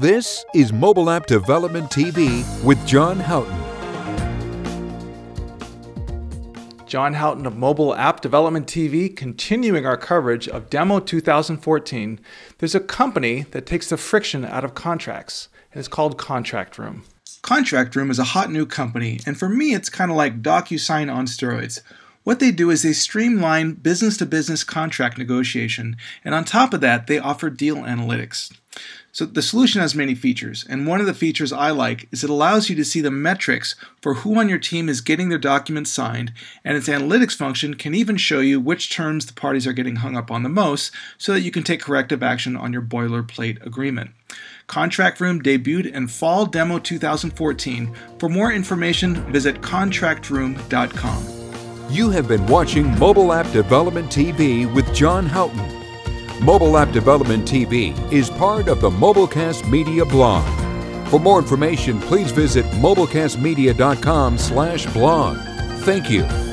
This is Mobile App Development TV with John Houghton. John Houghton of Mobile App Development TV, continuing our coverage of Demo 2014. There's a company that takes the friction out of contracts, and it's called Contract Room. Contract Room is a hot new company, and for me, it's kind of like DocuSign on steroids. What they do is they streamline business to business contract negotiation, and on top of that, they offer deal analytics. So the solution has many features, and one of the features I like is it allows you to see the metrics for who on your team is getting their documents signed, and its analytics function can even show you which terms the parties are getting hung up on the most so that you can take corrective action on your boilerplate agreement. Contract Room debuted in fall demo 2014. For more information, visit contractroom.com. You have been watching Mobile App Development TV with John Houghton. Mobile App Development TV is part of the Mobilecast Media blog. For more information, please visit mobilecastmedia.com/blog. Thank you.